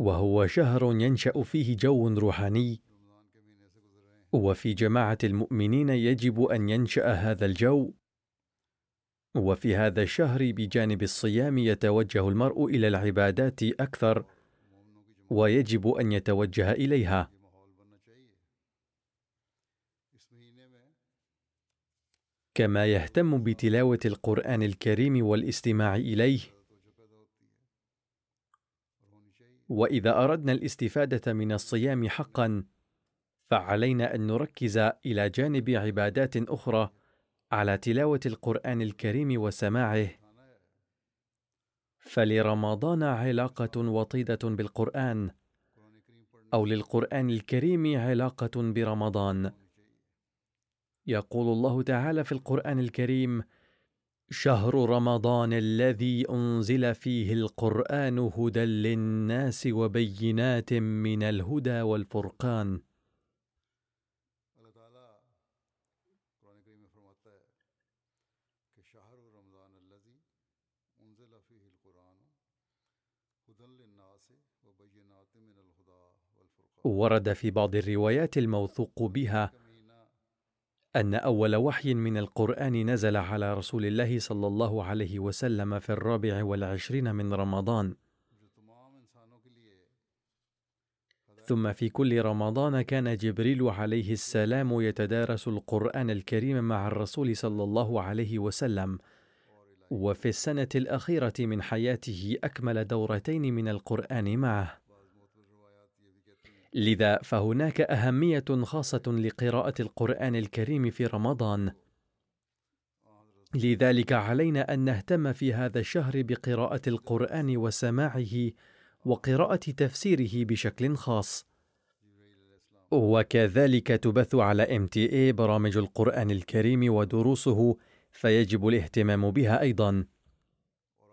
وهو شهر ينشأ فيه جو روحاني. وفي جماعة المؤمنين يجب أن ينشأ هذا الجو. وفي هذا الشهر بجانب الصيام يتوجه المرء إلى العبادات أكثر ويجب أن يتوجه إليها. كما يهتم بتلاوة القرآن الكريم والاستماع إليه وإذا أردنا الاستفادة من الصيام حقا فعلينا أن نركز إلى جانب عبادات أخرى على تلاوة القرآن الكريم وسماعه. فلرمضان علاقة وطيدة بالقرآن أو للقرآن الكريم علاقة برمضان. يقول الله تعالى في القرآن الكريم شهر رمضان الذي أنزل فيه القرآن هدى للناس وبينات من الهدى والفرقان. ورد في بعض الروايات الموثوق بها أن أول وحي من القرآن نزل على رسول الله صلى الله عليه وسلم في الرابع والعشرين من رمضان. ثم في كل رمضان كان جبريل عليه السلام يتدارس القرآن الكريم مع الرسول صلى الله عليه وسلم. وفي السنة الأخيرة من حياته أكمل دورتين من القرآن معه. لذا فهناك أهمية خاصة لقراءة القرآن الكريم في رمضان. لذلك علينا أن نهتم في هذا الشهر بقراءة القرآن وسماعه وقراءة تفسيره بشكل خاص. وكذلك تبث على اي برامج القرآن الكريم ودروسه فيجب الاهتمام بها أيضا.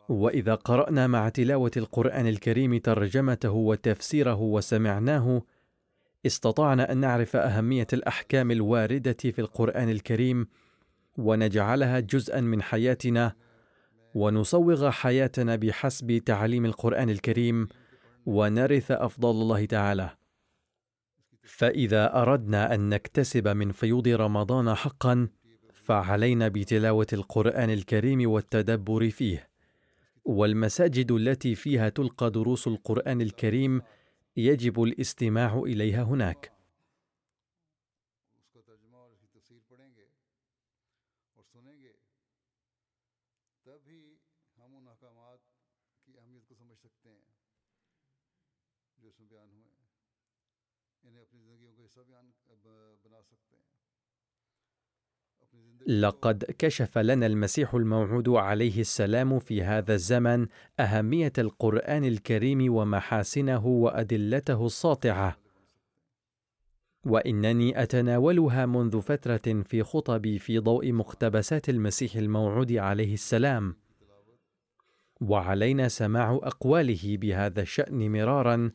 وإذا قرأنا مع تلاوة القرآن الكريم ترجمته وتفسيره وسمعناه استطعنا أن نعرف أهمية الأحكام الواردة في القرآن الكريم ونجعلها جزءا من حياتنا ونصوغ حياتنا بحسب تعليم القرآن الكريم ونرث أفضل الله تعالى. فإذا أردنا أن نكتسب من فيوض رمضان حقا فعلينا بتلاوة القرآن الكريم والتدبر فيه. والمساجد التي فيها تلقى دروس القرآن الكريم يجب الاستماع إليها هناك. لقد كشف لنا المسيح الموعود عليه السلام في هذا الزمن أهمية القرآن الكريم ومحاسنه وأدلته الساطعة. وإنني أتناولها منذ فترة في خطبي في ضوء مقتبسات المسيح الموعود عليه السلام. وعلينا سماع أقواله بهذا الشأن مرارا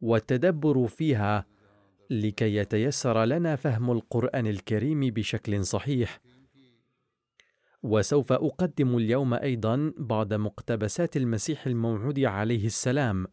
والتدبر فيها لكي يتيسر لنا فهم القرآن الكريم بشكل صحيح. وسوف أقدم اليوم أيضا بعض مقتبسات المسيح الموعود عليه السلام.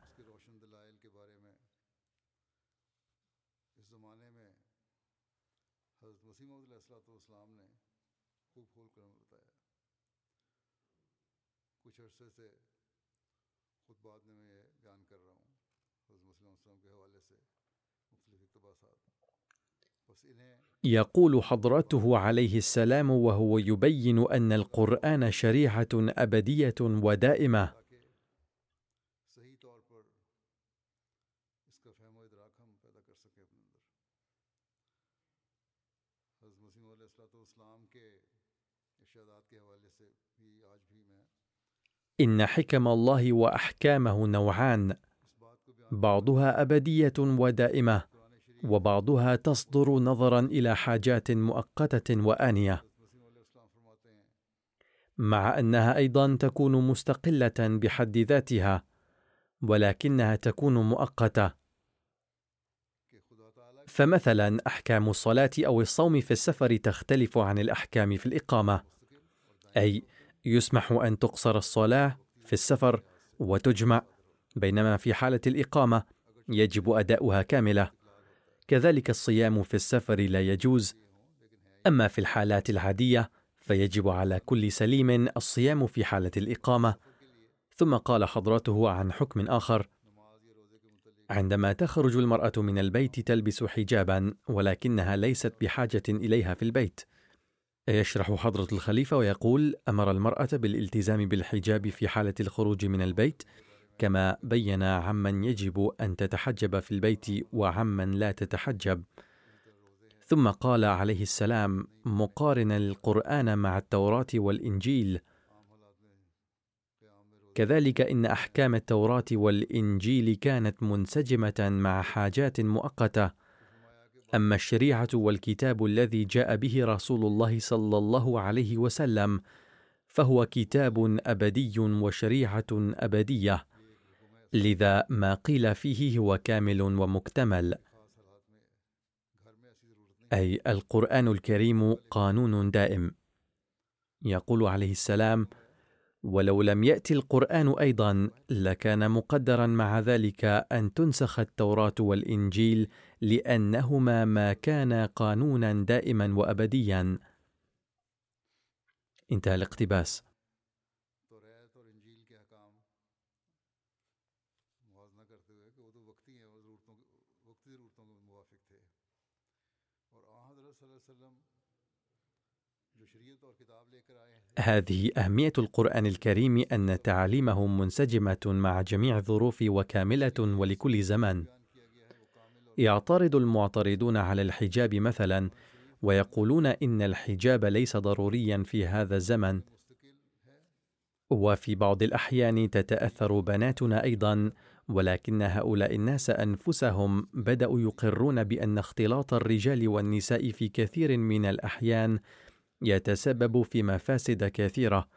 يقول حضرته عليه السلام وهو يبين أن القرآن شريعة أبدية ودائمة. إن حكم الله وأحكامه نوعان بعضها أبدية ودائمة. وبعضها تصدر نظرا إلى حاجات مؤقتة وآنية. مع أنها أيضا تكون مستقلة بحد ذاتها ولكنها تكون مؤقتة. فمثلا أحكام الصلاة أو الصوم في السفر تختلف عن الأحكام في الإقامة. أي يسمح أن تقصر الصلاة في السفر وتجمع بينما في حالة الإقامة يجب أداؤها كاملة. كذلك الصيام في السفر لا يجوز. أما في الحالات العادية فيجب على كل سليم الصيام في حالة الإقامة. ثم قال حضرته عن حكم آخر عندما تخرج المرأة من البيت تلبس حجابا ولكنها ليست بحاجة إليها في البيت. يشرح حضرة الخليفة ويقول أمر المرأة بالالتزام بالحجاب في حالة الخروج من البيت كما بين عمن يجب أن تتحجب في البيت وعمن لا تتحجب. ثم قال عليه السلام مقارنا القرآن مع التوراة والإنجيل. كذلك إن أحكام التوراة والإنجيل كانت منسجمة مع حاجات مؤقتة. أما الشريعة والكتاب الذي جاء به رسول الله صلى الله عليه وسلم فهو كتاب أبدي وشريعة أبدية. لذا ما قيل فيه هو كامل ومكتمل. أي القرآن الكريم قانون دائم. يقول عليه السلام ولو لم يأتي القرآن أيضا لكان مقدرا مع ذلك أن تنسخ التوراة والإنجيل لأنهما ما كانا قانونا دائما وابديا. انتهى الاقتباس. هذه أهمية القرآن الكريم أن تعاليمه منسجمة مع جميع الظروف وكاملة ولكل زمان. يعترض المعترضون على الحجاب مثلا ويقولون إن الحجاب ليس ضروريا في هذا الزمن. وفي بعض الأحيان تتأثر بناتنا أيضا ولكن هؤلاء الناس أنفسهم بدأوا يقرون بأن اختلاط الرجال والنساء في كثير من الأحيان يتسبب في مفاسد كثيرة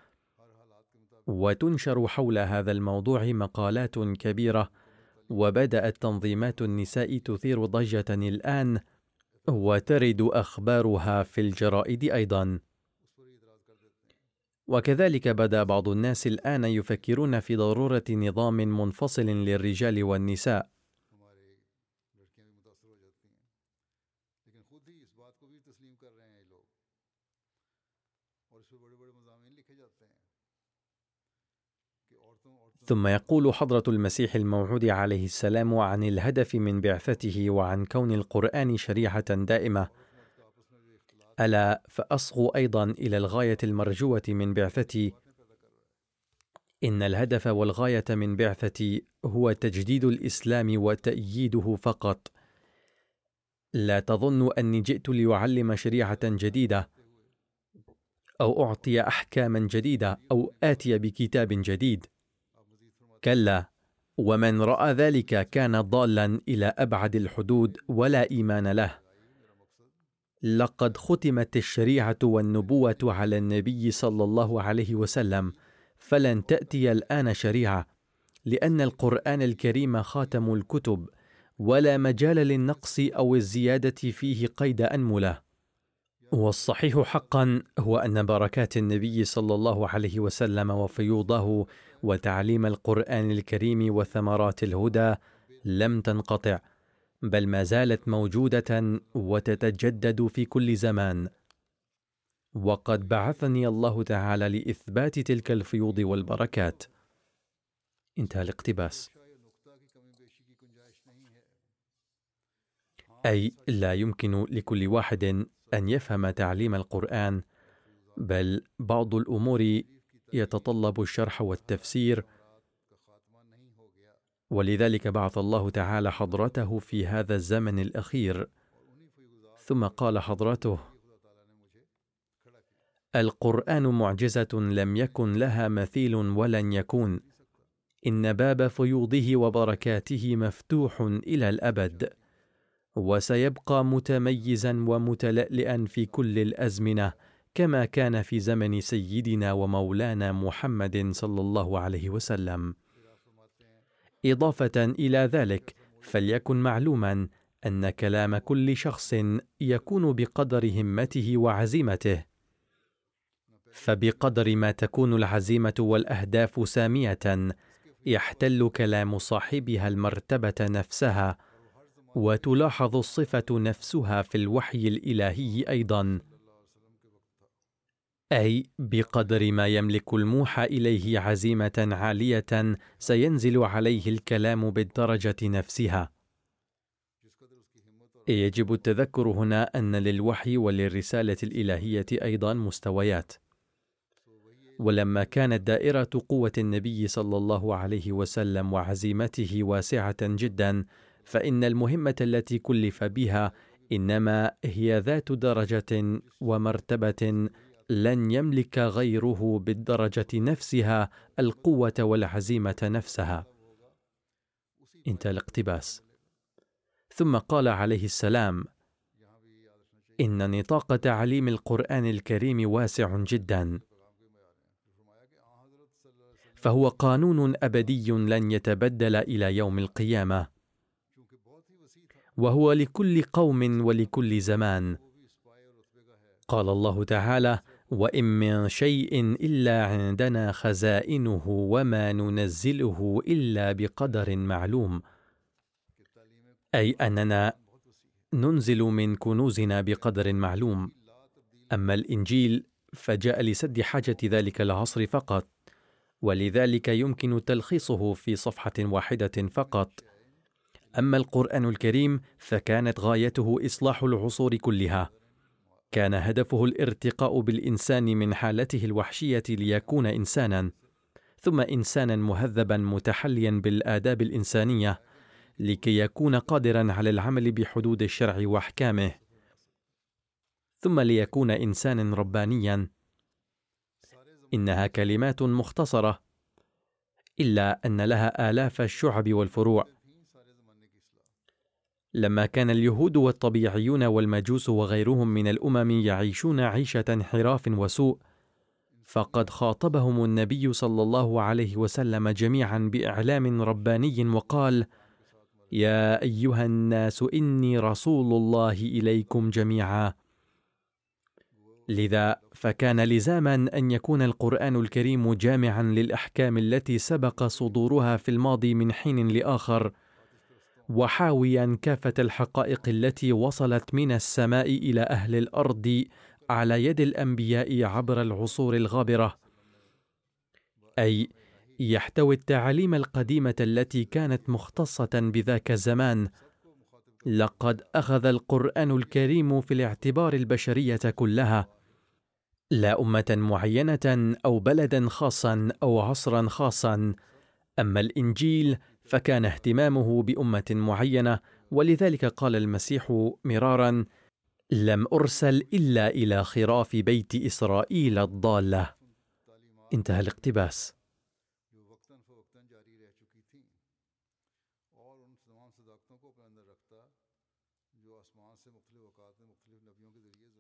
وتنشر حول هذا الموضوع مقالات كبيرة وبدأت تنظيمات النساء تثير ضجة الآن وترد أخبارها في الجرائد أيضا. وكذلك بدأ بعض الناس الآن يفكرون في ضرورة نظام منفصل للرجال والنساء. ثم يقول حضرة المسيح الموعود عليه السلام عن الهدف من بعثته وعن كون القرآن شريعة دائمة. ألا فأصغوا أيضا إلى الغاية المرجوة من بعثتي. إن الهدف والغاية من بعثتي هو تجديد الإسلام وتأييده فقط. لا تظن أني جئت لأعلم شريعة جديدة أو أعطي أحكاما جديدة أو آتي بكتاب جديد. كلا ومن رأى ذلك كان ضالا إلى أبعد الحدود ولا إيمان له. لقد ختمت الشريعة والنبوة على النبي صلى الله عليه وسلم فلن تأتي الآن شريعة لأن القرآن الكريم خاتم الكتب ولا مجال للنقص أو الزيادة فيه قيد أنملة. والصحيح حقا هو أن بركات النبي صلى الله عليه وسلم وفيوضه وتعليم القرآن الكريم وثمرات الهدى لم تنقطع بل ما زالت موجودة وتتجدد في كل زمان. وقد بعثني الله تعالى لإثبات تلك الفيوض والبركات. انتهى الاقتباس. أي لا يمكن لكل واحد أن يفهم تعليم القرآن بل بعض الأمور يتطلب الشرح والتفسير. ولذلك بعث الله تعالى حضرته في هذا الزمن الأخير. ثم قال حضرته القرآن معجزة لم يكن لها مثيل ولن يكون. إن باب فيوضه وبركاته مفتوح إلى الأبد. وسيبقى متميزا ومتلألئا في كل الأزمنة. كما كان في زمن سيدنا ومولانا محمد صلى الله عليه وسلم. إضافة إلى ذلك فليكن معلوما أن كلام كل شخص يكون بقدر همته وعزيمته. فبقدر ما تكون العزيمة والأهداف سامية يحتل كلام صاحبها المرتبة نفسها وتلاحظ الصفة نفسها في الوحي الإلهي أيضا. أي بقدر ما يملك الموحى إليه عزيمة عالية سينزل عليه الكلام بالدرجة نفسها. يجب التذكر هنا أن للوحي وللرسالة الإلهية أيضا مستويات. ولما كانت دائرة قوة النبي صلى الله عليه وسلم وعزيمته واسعة جدا فإن المهمة التي كلف بها إنما هي ذات درجة ومرتبة لن يملك غيره بالدرجة نفسها القوة والعزيمة نفسها. انتهى الاقتباس. ثم قال عليه السلام إن نطاق تعليم القرآن الكريم واسع جدا. فهو قانون أبدي لن يتبدل إلى يوم القيامة. وهو لكل قوم ولكل زمان. قال الله تعالى وإن من شيء إلا عندنا خزائنه وما ننزله إلا بقدر معلوم. أي أننا ننزل من كنوزنا بقدر معلوم. أما الإنجيل فجاء لسد حاجة ذلك العصر فقط ولذلك يمكن تلخيصه في صفحة واحدة فقط. أما القرآن الكريم فكانت غايته إصلاح العصور كلها. كان هدفه الارتقاء بالإنسان من حالته الوحشية ليكون إنسانا ثم إنسانا مهذبا متحليا بالآداب الإنسانية لكي يكون قادرا على العمل بحدود الشرع وأحكامه. ثم ليكون إنسانا ربانيا. إنها كلمات مختصرة إلا أن لها آلاف الشعب والفروع. لما كان اليهود والطبيعيون والمجوس وغيرهم من الأمم يعيشون عيشة انحراف وسوء فقد خاطبهم النبي صلى الله عليه وسلم جميعا بإعلام رباني وقال يا أيها الناس إني رسول الله إليكم جميعا. لذا فكان لزاما أن يكون القرآن الكريم جامعا للأحكام التي سبق صدورها في الماضي من حين لآخر وحاويا كافة الحقائق التي وصلت من السماء إلى أهل الأرض على يد الأنبياء عبر العصور الغابرة. أي يحتوي التعاليم القديمة التي كانت مختصة بذاك الزمان. لقد أخذ القرآن الكريم في الاعتبار البشرية كلها. لا أمة معينة أو بلدا خاصا أو عصرا خاصا. أما الإنجيل فكان اهتمامه بأمة معينة ولذلك قال المسيح مرارا لم أرسل إلا إلى خراف بيت إسرائيل الضالة. انتهى الاقتباس.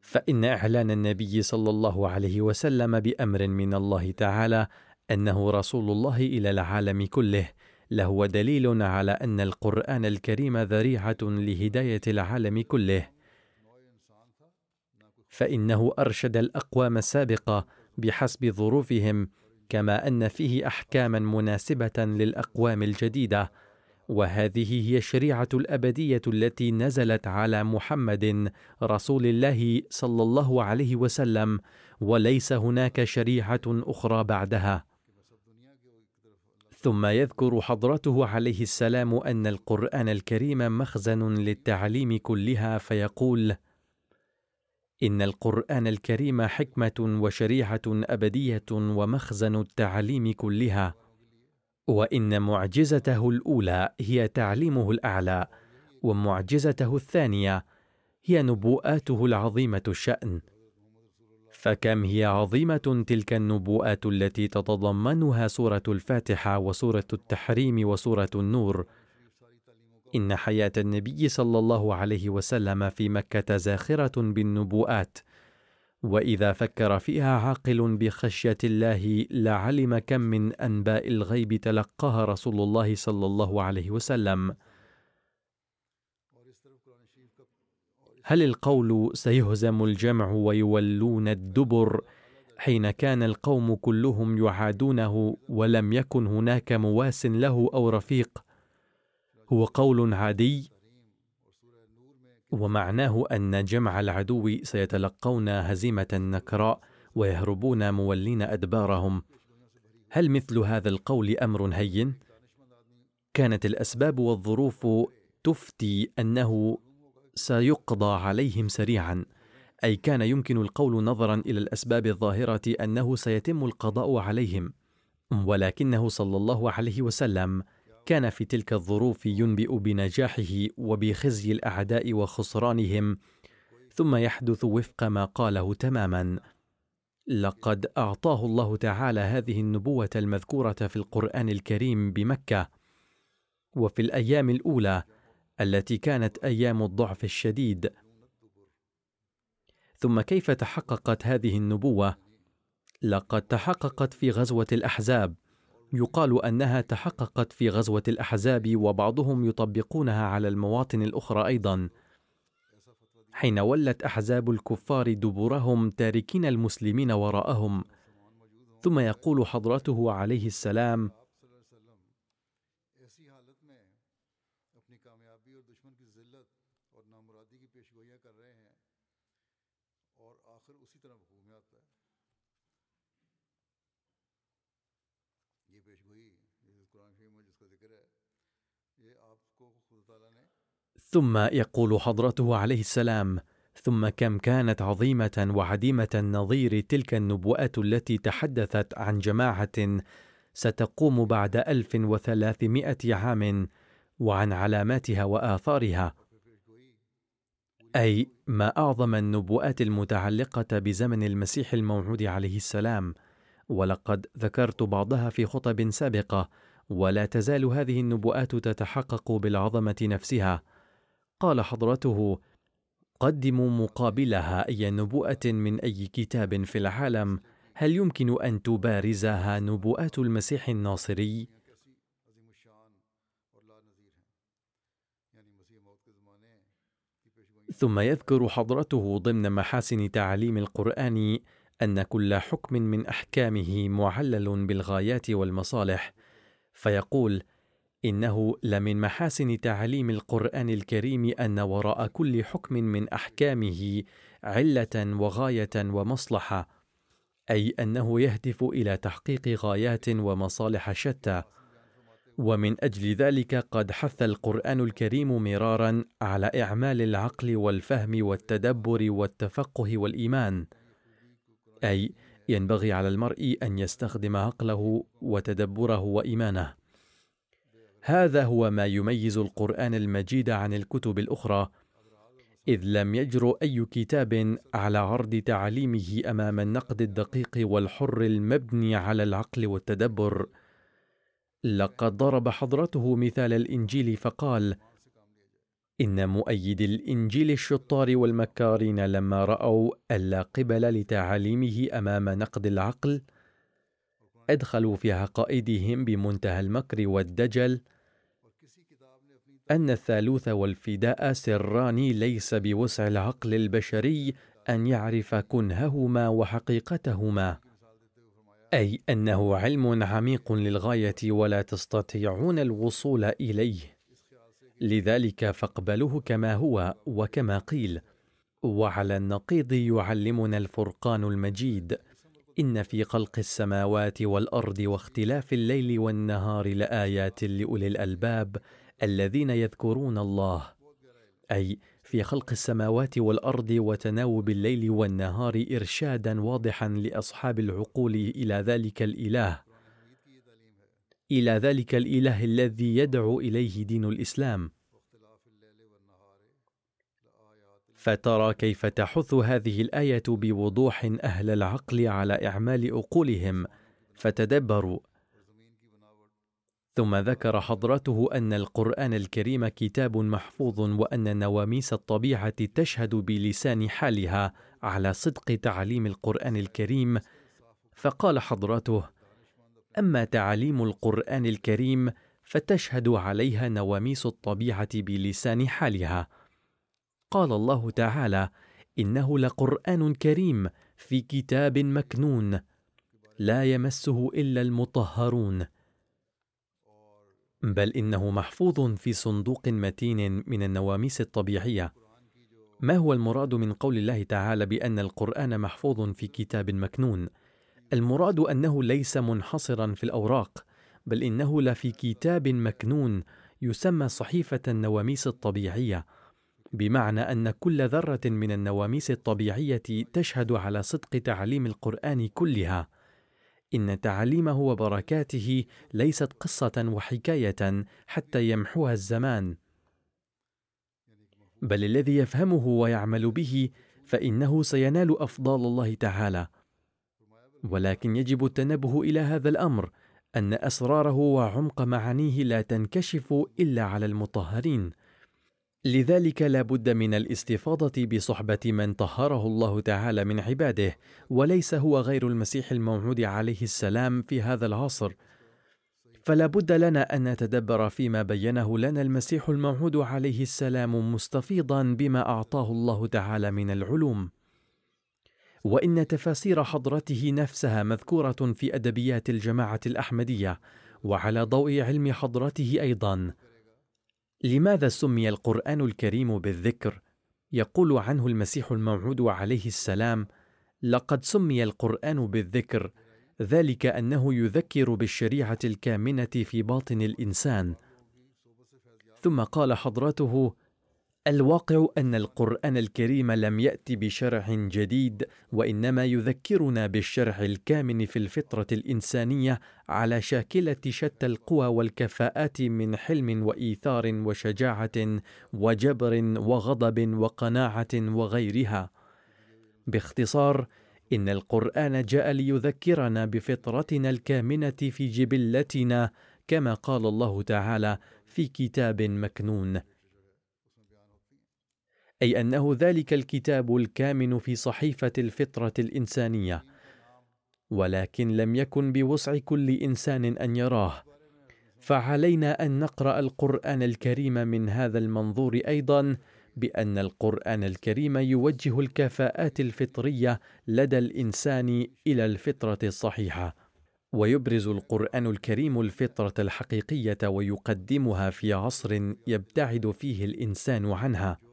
فإن إعلان النبي صلى الله عليه وسلم بأمر من الله تعالى أنه رسول الله إلى العالم كله لهو دليل على أن القرآن الكريم ذريعة لهداية العالم كله. فإنه أرشد الأقوام السابقة بحسب ظروفهم كما أن فيه احكاما مناسبة للأقوام الجديدة. وهذه هي الشريعة الأبدية التي نزلت على محمد رسول الله صلى الله عليه وسلم وليس هناك شريعة أخرى بعدها. ثم يذكر حضرته عليه السلام أن القرآن الكريم مخزن للتعليم كلها فيقول إن القرآن الكريم حكمة وشريعة أبدية ومخزن التعليم كلها وإن معجزته الأولى هي تعليمه الأعلى ومعجزته الثانية هي نبوءاته العظيمة الشأن. فكم هي عظيمة تلك النبوءات التي تتضمنها سورة الفاتحة وسورة التحريم وسورة النور. إن حياة النبي صلى الله عليه وسلم في مكة زاخرة بالنبوءات. وإذا فكر فيها عاقل بخشية الله لعلم كم من أنباء الغيب تلقاها رسول الله صلى الله عليه وسلم. هل القول سيهزم الجمع ويولون الدبر حين كان القوم كلهم يعادونه ولم يكن هناك مواس له أو رفيق؟ هو قول عادي ومعناه أن جمع العدو سيتلقون هزيمة نكراء ويهربون مولين أدبارهم. هل مثل هذا القول أمر هين؟ كانت الأسباب والظروف تفتي أنه سيقضى عليهم سريعا. أي كان يمكن القول نظرا إلى الأسباب الظاهرة أنه سيتم القضاء عليهم ولكنه صلى الله عليه وسلم كان في تلك الظروف ينبئ بنجاحه وبخزي الأعداء وخسرانهم ثم يحدث وفق ما قاله تماما. لقد أعطاه الله تعالى هذه النبوة المذكورة في القرآن الكريم بمكة وفي الأيام الأولى التي كانت أيام الضعف الشديد. ثم كيف تحققت هذه النبوة؟ لقد تحققت في غزوة الأحزاب. يقال أنها تحققت في غزوة الأحزاب وبعضهم يطبقونها على المواطن الأخرى أيضا. حين ولت أحزاب الكفار دبرهم تاركين المسلمين وراءهم. ثم يقول حضرته عليه السلام ثم يقول حضرته عليه السلام ثم كم كانت عظيمة وعديمة النظير تلك النبوءات التي تحدثت عن جماعة ستقوم بعد ألف وثلاثمائة عام وعن علاماتها وآثارها. أي ما أعظم النبوءات المتعلقة بزمن المسيح الموعود عليه السلام ولقد ذكرت بعضها في خطب سابقة ولا تزال هذه النبوءات تتحقق بالعظمة نفسها. قال حضرته قدموا مقابلها اي نبوءة من أي كتاب في العالم هل يمكن أن تبارزها نبوءات المسيح الناصري؟ ثم يذكر حضرته ضمن محاسن تعليم القرآن أن كل حكم من أحكامه معلل بالغايات والمصالح فيقول إنه لمن محاسن تعليم القرآن الكريم أن وراء كل حكم من أحكامه علة وغاية ومصلحة أي أنه يهدف إلى تحقيق غايات ومصالح شتى. ومن أجل ذلك قد حث القرآن الكريم مرارا على إعمال العقل والفهم والتدبر والتفقه والإيمان أي ينبغي على المرء أن يستخدم عقله وتدبره وإيمانه. هذا هو ما يميز القرآن المجيد عن الكتب الأخرى إذ لم يجرؤ أي كتاب على عرض تعليمه أمام النقد الدقيق والحر المبني على العقل والتدبر. لقد ضرب حضرته مثال الإنجيل فقال إن مؤيد الإنجيل الشطار والمكارين لما رأوا الا قبل لتعاليمه أمام نقد العقل أدخلوا في عقائدهم بمنتهى المكر والدجل أن الثالوث والفداء سران ليس بوسع العقل البشري أن يعرف كنههما وحقيقتهما. أي أنه علم عميق للغاية ولا تستطيعون الوصول إليه. لذلك فاقبلوه كما هو وكما قيل. وعلى النقيض يعلمنا الفرقان المجيد. إن في خلق السماوات والأرض واختلاف الليل والنهار لآيات لأولي الألباب الذين يذكرون الله أي في خلق السماوات والأرض وتناوب الليل والنهار إرشادا واضحا لأصحاب العقول إلى ذلك الإله إلى ذلك الإله الذي يدعو إليه دين الإسلام. فترى كيف تحث هذه الآية بوضوح أهل العقل على إعمال عقولهم فتدبروا ثم ذكر حضرته أن القرآن الكريم كتاب محفوظ وأن نواميس الطبيعة تشهد بلسان حالها على صدق تعليم القرآن الكريم. فقال حضرته أما تعاليم القرآن الكريم فتشهد عليها نواميس الطبيعة بلسان حالها. قال الله تعالى إنه لقرآن كريم في كتاب مكنون لا يمسه إلا المطهرون. بل إنه محفوظ في صندوق متين من النواميس الطبيعية. ما هو المراد من قول الله تعالى بأن القرآن محفوظ في كتاب مكنون؟ المراد أنه ليس منحصرا في الأوراق بل إنه لفي كتاب مكنون يسمى صحيفة النواميس الطبيعية. بمعنى أن كل ذرة من النواميس الطبيعية تشهد على صدق تعليم القرآن كلها. إن تعاليمه وبركاته ليست قصة وحكاية حتى يمحوها الزمان. بل الذي يفهمه ويعمل به فإنه سينال أفضال الله تعالى. ولكن يجب التنبه إلى هذا الأمر أن أسراره وعمق معانيه لا تنكشف إلا على المطهرين. لذلك لا بد من الاستفاضة بصحبة من طهره الله تعالى من عباده وليس هو غير المسيح الموعود عليه السلام في هذا العصر. فلا بد لنا أن نتدبر فيما بينه لنا المسيح الموعود عليه السلام مستفيضا بما أعطاه الله تعالى من العلوم. وإن تفاسير حضرته نفسها مذكورة في أدبيات الجماعة الأحمدية وعلى ضوء علم حضرته أيضا. لماذا سمي القرآن الكريم بالذكر؟ يقول عنه المسيح الموعود عليه السلام لقد سمي القرآن بالذكر ذلك أنه يذكر بالشريعة الكامنة في باطن الإنسان. ثم قال حضرته الواقع أن القرآن الكريم لم يات بشرع جديد وإنما يذكرنا بالشرع الكامن في الفطرة الإنسانية على شاكلة شتى القوى والكفاءات من حلم وإيثار وشجاعة وجبر وغضب وقناعة وغيرها. باختصار إن القرآن جاء ليذكرنا بفطرتنا الكامنة في جبلتنا كما قال الله تعالى في كتاب مكنون. أي أنه ذلك الكتاب الكامن في صحيفة الفطرة الإنسانية ولكن لم يكن بوسع كل إنسان أن يراه. فعلينا أن نقرأ القرآن الكريم من هذا المنظور أيضا بأن القرآن الكريم يوجه الكفاءات الفطرية لدى الإنسان إلى الفطرة الصحيحة ويبرز القرآن الكريم الفطرة الحقيقية ويقدمها في عصر يبتعد فيه الإنسان عنها.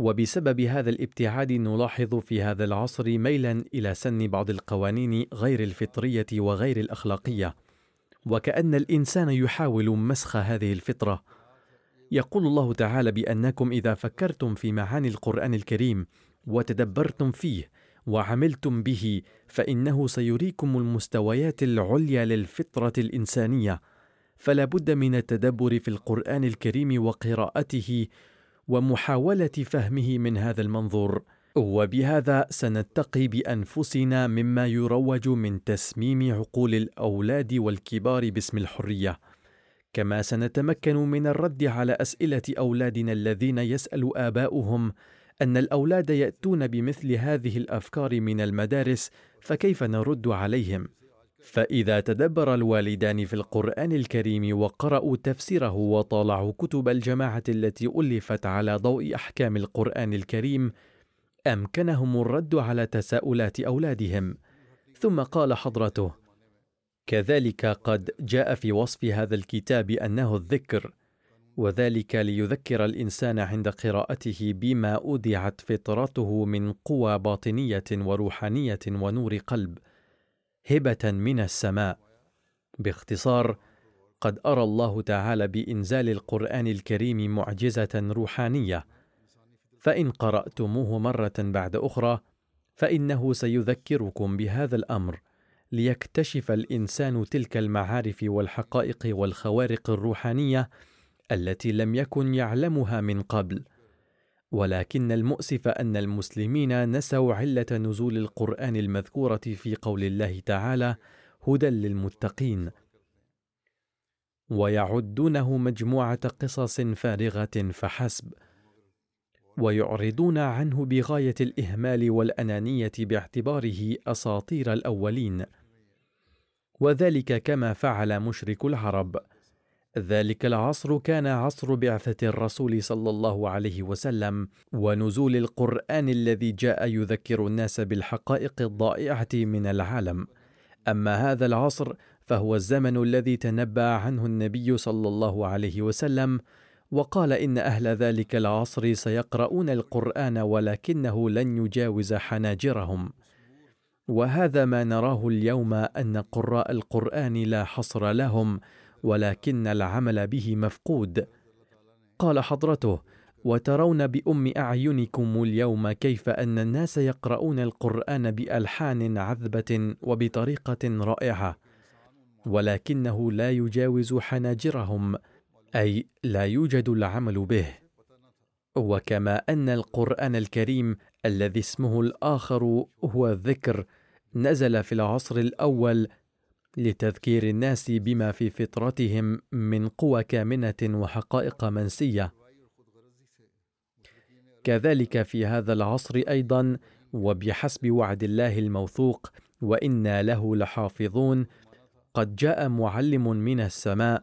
وبسبب هذا الابتعاد نلاحظ في هذا العصر ميلا إلى سن بعض القوانين غير الفطرية وغير الأخلاقية وكأن الإنسان يحاول مسخ هذه الفطرة. يقول الله تعالى بأنكم إذا فكرتم في معاني القرآن الكريم وتدبرتم فيه وعملتم به فإنه سيريكم المستويات العليا للفطرة الإنسانية. فلا بد من التدبر في القرآن الكريم وقراءته ومحاولة فهمه من هذا المنظور. وبهذا سنتقي بأنفسنا مما يروج من تسميم عقول الأولاد والكبار باسم الحرية. كما سنتمكن من الرد على أسئلة أولادنا الذين يسأل آباؤهم أن الأولاد يأتون بمثل هذه الأفكار من المدارس فكيف نرد عليهم؟ فإذا تدبر الوالدان في القرآن الكريم وقرأوا تفسيره وطالعوا كتب الجماعة التي ألفت على ضوء أحكام القرآن الكريم أمكنهم الرد على تساؤلات أولادهم. ثم قال حضرته كذلك قد جاء في وصف هذا الكتاب أنه الذكر وذلك ليذكر الإنسان عند قراءته بما أودعت فطرته من قوى باطنية وروحانية ونور قلب. هبة من السماء. باختصار قد أرى الله تعالى بإنزال القرآن الكريم معجزة روحانية. فإن قرأتموه مرة بعد أخرى فإنه سيذكركم بهذا الأمر ليكتشف الإنسان تلك المعارف والحقائق والخوارق الروحانية التي لم يكن يعلمها من قبل. ولكن المؤسف أن المسلمين نسوا علة نزول القرآن المذكورة في قول الله تعالى هدى للمتقين ويعدونه مجموعة قصص فارغة فحسب ويعرضون عنه بغاية الإهمال والأنانية باعتباره أساطير الأولين. وذلك كما فعل مشرك العرب. ذلك العصر كان عصر بعثة الرسول صلى الله عليه وسلم ونزول القرآن الذي جاء يذكر الناس بالحقائق الضائعة من العالم. أما هذا العصر فهو الزمن الذي تنبأ عنه النبي صلى الله عليه وسلم وقال إن أهل ذلك العصر سيقرؤون القرآن ولكنه لن يجاوز حناجرهم. وهذا ما نراه اليوم أن قراء القرآن لا حصر لهم ولكن العمل به مفقود. قال حضرته وترون بأم أعينكم اليوم كيف أن الناس يقرؤون القرآن بألحان عذبة وبطريقة رائعة. ولكنه لا يجاوز حناجرهم أي لا يوجد العمل به. وكما أن القرآن الكريم الذي اسمه الآخر هو الذكر نزل في العصر الأول لتذكير الناس بما في فطرتهم من قوى كامنة وحقائق منسية. كذلك في هذا العصر أيضا وبحسب وعد الله الموثوق وإنا له لحافظون قد جاء معلم من السماء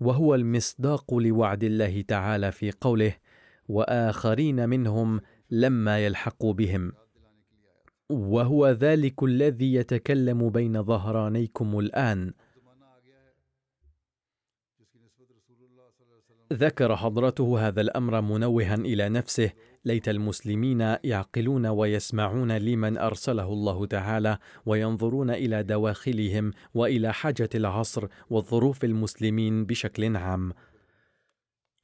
وهو المصداق لوعد الله تعالى في قوله وآخرين منهم لما يلحقوا بهم. وهو ذلك الذي يتكلم بين ظهرانيكم الآن. ذكر حضرته هذا الأمر منوها إلى نفسه. ليت المسلمين يعقلون ويسمعون لمن أرسله الله تعالى وينظرون إلى دواخلهم وإلى حاجة العصر وظروف المسلمين بشكل عام.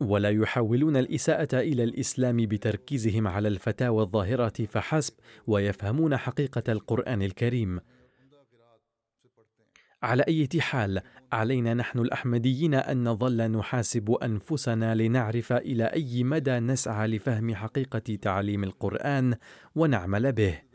ولا يحاولون الإساءة إلى الإسلام بتركيزهم على الفتاوى الظاهرة فحسب ويفهمون حقيقة القرآن الكريم. على أي حال علينا نحن الأحمديين أن نظل نحاسب أنفسنا لنعرف إلى أي مدى نسعى لفهم حقيقة تعليم القرآن ونعمل به.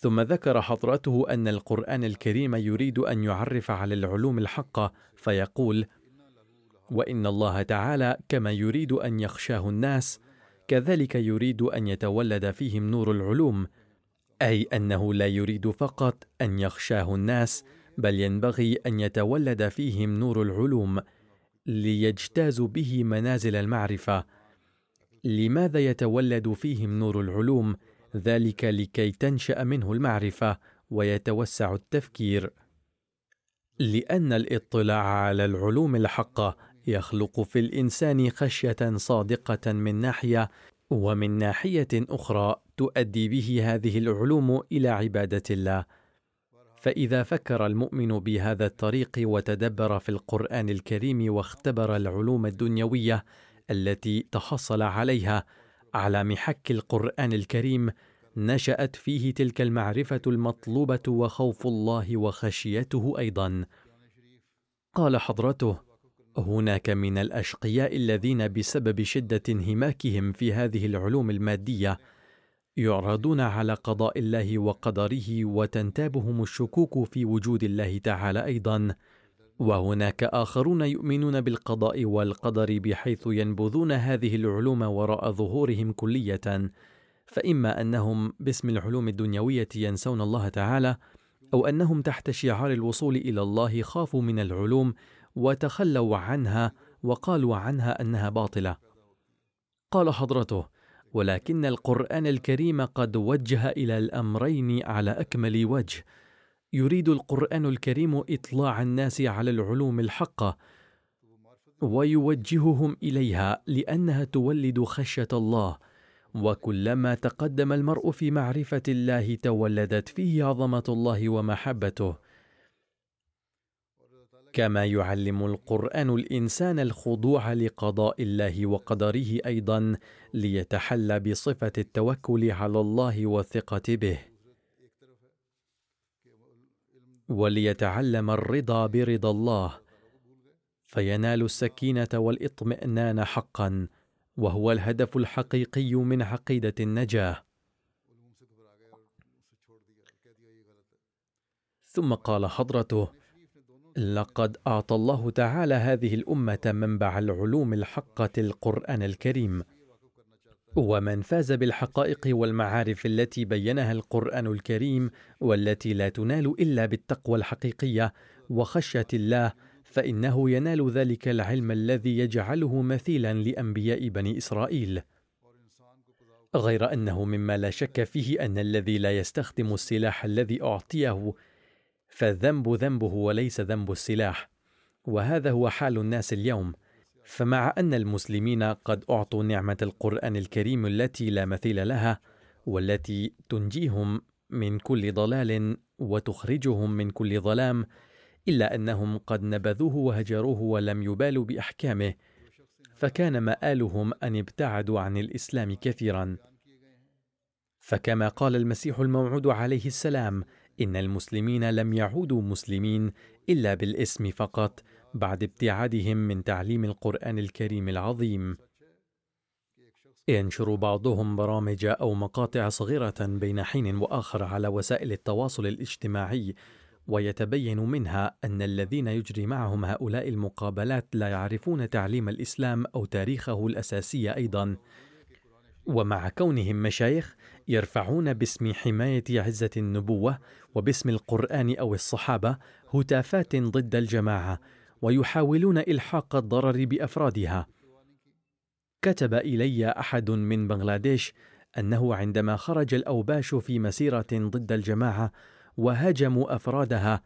ثم ذكر حضرته أن القرآن الكريم يريد أن يعرف على العلوم الحقه فيقول وإن الله تعالى كما يريد أن يخشاه الناس كذلك يريد أن يتولد فيهم نور العلوم أي أنه لا يريد فقط أن يخشاه الناس بل ينبغي أن يتولد فيهم نور العلوم ليجتازوا به منازل المعرفة. لماذا يتولد فيهم نور العلوم؟ ذلك لكي تنشأ منه المعرفة ويتوسع التفكير. لأن الاطلاع على العلوم الحقه يخلق في الإنسان خشية صادقة من ناحية ومن ناحية أخرى تؤدي به هذه العلوم إلى عبادة الله. فإذا فكر المؤمن بهذا الطريق وتدبر في القرآن الكريم واختبر العلوم الدنيوية التي تحصل عليها على محك القرآن الكريم نشأت فيه تلك المعرفة المطلوبة وخوف الله وخشيته أيضا. قال حضرته هناك من الأشقياء الذين بسبب شدة انهماكهم في هذه العلوم المادية يعرضون على قضاء الله وقدره وتنتابهم الشكوك في وجود الله تعالى أيضا. وهناك آخرون يؤمنون بالقضاء والقدر بحيث ينبذون هذه العلوم وراء ظهورهم كلية. فإما أنهم باسم العلوم الدنيوية ينسون الله تعالى أو أنهم تحت شعار الوصول إلى الله خافوا من العلوم وتخلوا عنها وقالوا عنها أنها باطلة. قال حضرته ولكن القرآن الكريم قد وجه إلى الأمرين على أكمل وجه يريد القرآن الكريم إطلاع الناس على العلوم الحقة ويوجههم إليها لأنها تولد خشية الله. وكلما تقدم المرء في معرفة الله تولدت فيه عظمة الله ومحبته. كما يعلم القرآن الإنسان الخضوع لقضاء الله وقدره أيضا ليتحلى بصفة التوكل على الله والثقة به. وليتعلم الرضا برضا الله فينال السكينة والإطمئنان حقا وهو الهدف الحقيقي من عقيدة النجاة. ثم قال حضرته لقد أعطى الله تعالى هذه الأمة منبع العلوم الحقة القرآن الكريم ومن فاز بالحقائق والمعارف التي بينها القرآن الكريم والتي لا تنال إلا بالتقوى الحقيقية وخشية الله فإنه ينال ذلك العلم الذي يجعله مثيلا لأنبياء بني إسرائيل. غير أنه مما لا شك فيه أن الذي لا يستخدم السلاح الذي أعطيه فالذنب ذنبه وليس ذنب السلاح وهذا هو حال الناس اليوم. فمع أن المسلمين قد أعطوا نعمة القرآن الكريم التي لا مثيل لها والتي تنجيهم من كل ضلال وتخرجهم من كل ظلام إلا أنهم قد نبذوه وهجروه ولم يبالوا بأحكامه فكان مآلهم أن ابتعدوا عن الإسلام كثيرا. فكما قال المسيح الموعود عليه السلام إن المسلمين لم يعودوا مسلمين إلا بالاسم فقط بعد ابتعادهم من تعليم القرآن الكريم العظيم. ينشر بعضهم برامج أو مقاطع صغيرة بين حين وآخر على وسائل التواصل الاجتماعي ويتبين منها أن الذين يجري معهم هؤلاء المقابلات لا يعرفون تعليم الإسلام أو تاريخه الأساسي أيضا. ومع كونهم مشايخ يرفعون باسم حماية عزة النبوة وباسم القرآن أو الصحابة هتافات ضد الجماعة ويحاولون إلحاق الضرر بأفرادها. كتب إلي أحد من بنغلاديش أنه عندما خرج الأوباش في مسيرة ضد الجماعة وهاجموا أفرادها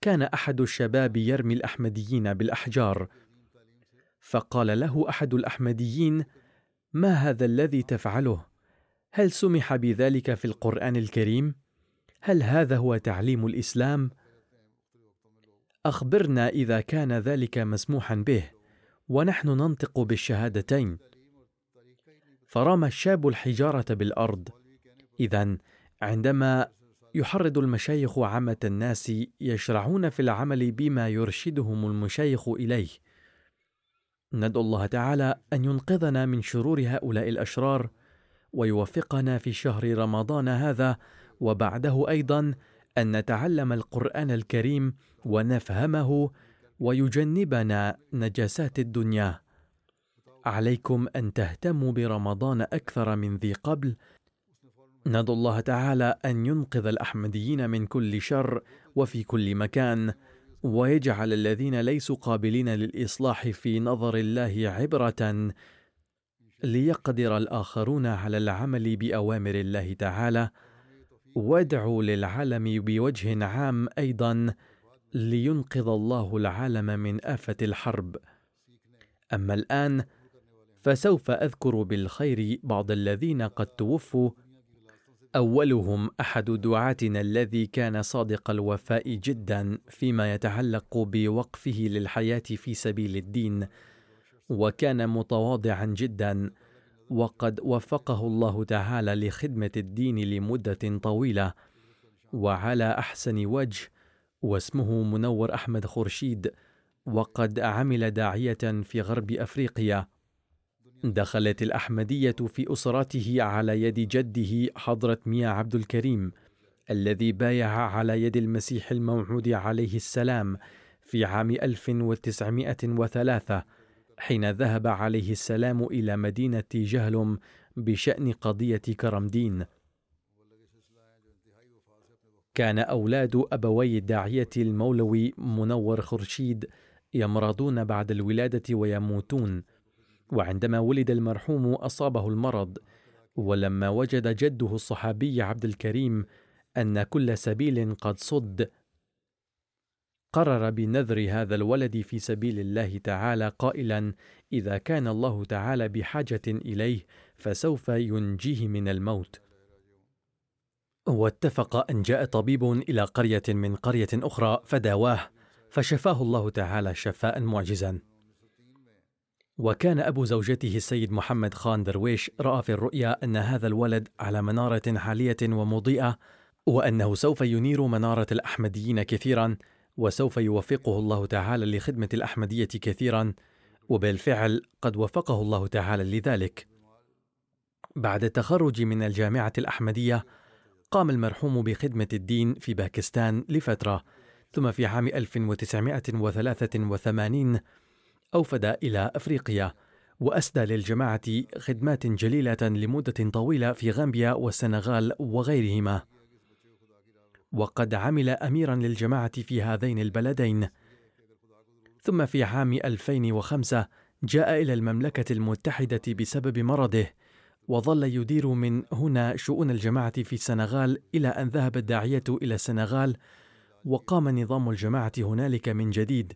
كان أحد الشباب يرمي الأحمديين بالأحجار. فقال له أحد الأحمديين ما هذا الذي تفعله؟ هل سمح بذلك في القرآن الكريم؟ هل هذا هو تعليم الإسلام؟ أخبرنا إذا كان ذلك مسموحا به ونحن ننطق بالشهادتين. فرمى الشاب الحجارة بالأرض اذا عندما يحرض المشايخ عامة الناس يشرعون في العمل بما يرشدهم المشايخ إليه. ندعو الله تعالى أن ينقذنا من شرور هؤلاء الأشرار ويوفقنا في شهر رمضان هذا وبعده أيضا أن نتعلم القرآن الكريم ونفهمه ويجنبنا نجاسات الدنيا. عليكم أن تهتموا برمضان أكثر من ذي قبل. ندعو الله تعالى أن ينقذ الأحمديين من كل شر وفي كل مكان ويجعل الذين ليسوا قابلين للإصلاح في نظر الله عبرة ليقدر الآخرون على العمل بأوامر الله تعالى. وادعوا للعالم بوجه عام أيضا لينقذ الله العالم من آفة الحرب. أما الآن فسوف أذكر بالخير بعض الذين قد توفوا. أولهم أحد دعاتنا الذي كان صادق الوفاء جدا فيما يتعلق بوقفه للحياة في سبيل الدين وكان متواضعا جدا. وقد وفقه الله تعالى لخدمة الدين لمدة طويلة وعلى أحسن وجه واسمه منور أحمد خورشيد وقد عمل داعية في غرب أفريقيا. دخلت الأحمدية في أسرته على يد جده حضرة ميا عبد الكريم الذي بايع على يد المسيح الموعود عليه السلام في عام 1903 حين ذهب عليه السلام إلى مدينة جهلم بشأن قضية كرمدين. كان أولاد أبوي الداعية المولوي منور خرشيد يمرضون بعد الولادة ويموتون. وعندما ولد المرحوم أصابه المرض ولما وجد جده الصحابي عبد الكريم أن كل سبيل قد صد قرر بنذر هذا الولد في سبيل الله تعالى قائلا إذا كان الله تعالى بحاجة إليه فسوف ينجيه من الموت. واتفق أن جاء طبيب إلى قرية من قرية أخرى فداواه فشفاه الله تعالى شفاء معجزا. وكان أبو زوجته السيد محمد خان درويش رأى في الرؤيا أن هذا الولد على منارة حالية ومضيئة وأنه سوف ينير منارة الأحمديين كثيرا وسوف يوفقه الله تعالى لخدمة الأحمدية كثيرا وبالفعل قد وفقه الله تعالى لذلك. بعد التخرج من الجامعة الأحمدية قام المرحوم بخدمة الدين في باكستان لفترة ثم في عام 1983 أوفد إلى أفريقيا وأسدى للجماعة خدمات جليلة لمدة طويلة في غامبيا والسنغال وغيرهما. وقد عمل أميرا للجماعة في هذين البلدين. ثم في عام 2005 جاء إلى المملكة المتحدة بسبب مرضه وظل يدير من هنا شؤون الجماعة في السنغال إلى أن ذهب الداعية إلى السنغال وقام نظام الجماعة هنالك من جديد.